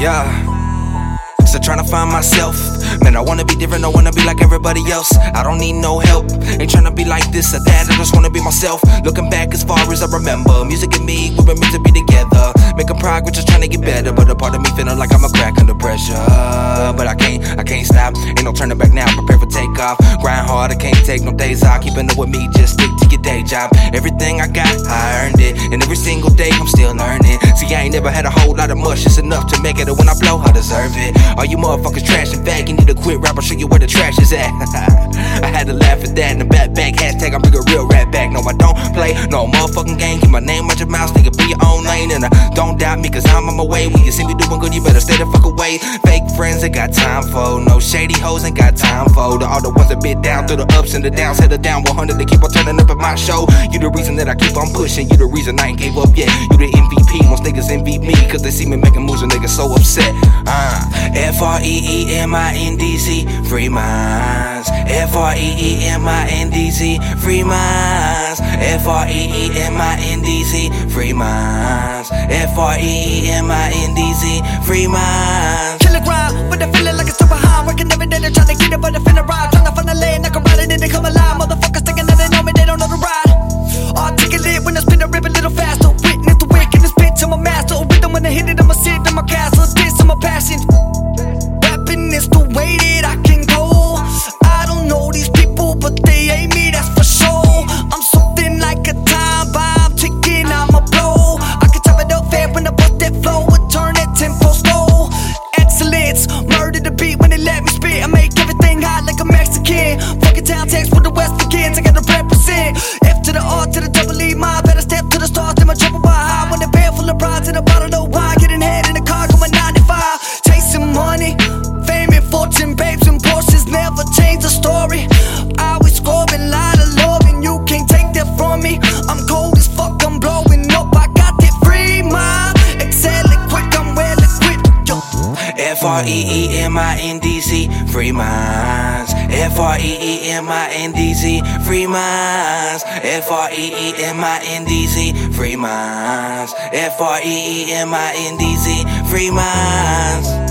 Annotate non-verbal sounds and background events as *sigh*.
Yeah. Still trying to find myself. Man, I wanna be different, I wanna be like everybody else. I don't need no help. Ain't trying to be like this or that, I just wanna be myself. Looking back as far as I remember, music and me, we were meant to be together. Making progress, just trying to get better. But a part of me feeling like I'm a crack under pressure. I can't, I stop. Ain't no turning back now, prepare for takeoff. Grind hard, I can't take no days off. Keeping up with me, just stick to your day job. Everything I got, I earned it. And every single day, I'm still learning. See, I ain't never had a whole lot of mush, it's enough to make it. And when I blow, I deserve it. All you motherfuckers trash and fag, you need to quit rap, I'll show you where the trash is at. *laughs* I had to laugh at that in the back back hashtag, I'm a real rap back. No, I don't play no motherfucking game. Keep my name out your mouth, nigga, be your own lane. And uh, don't doubt me, cause I'm on my way. When you see me doing good, you better stay the fuck away. Fake friends ain't got time for, no shady hoes ain't got time for. The, all the ones that been down through the ups and the downs, head down 100, they keep on turning up at my show. You the reason that I keep on pushing, you the reason I ain't gave up yet. You the MVP, most niggas envy me, cause they see me making moves and niggas so upset. Uh, F R E E M I N D Z, free minds. F R E E M I N D Z, free minds. F R E E M I N D Z, free minds. F R E E M I N D Z, free minds. Way that I can go. I don't know these people, but they ain't me, that's for sure. I'm something like a time bomb ticking, I'm a blow. I can top it up fair when I bust that flow, would turn that tempo slow. Excellence, murder the beat when they let me spit. I make everything hot like a Mexican. Fucking Cowtown Texas where the West begins. I gotta represent. F to the R to the double E, R E E M I N D Z, free minds. F R E E M I N D Z, free minds. F R E E M I N D Z, free minds. F R E E M I N D Z, free minds.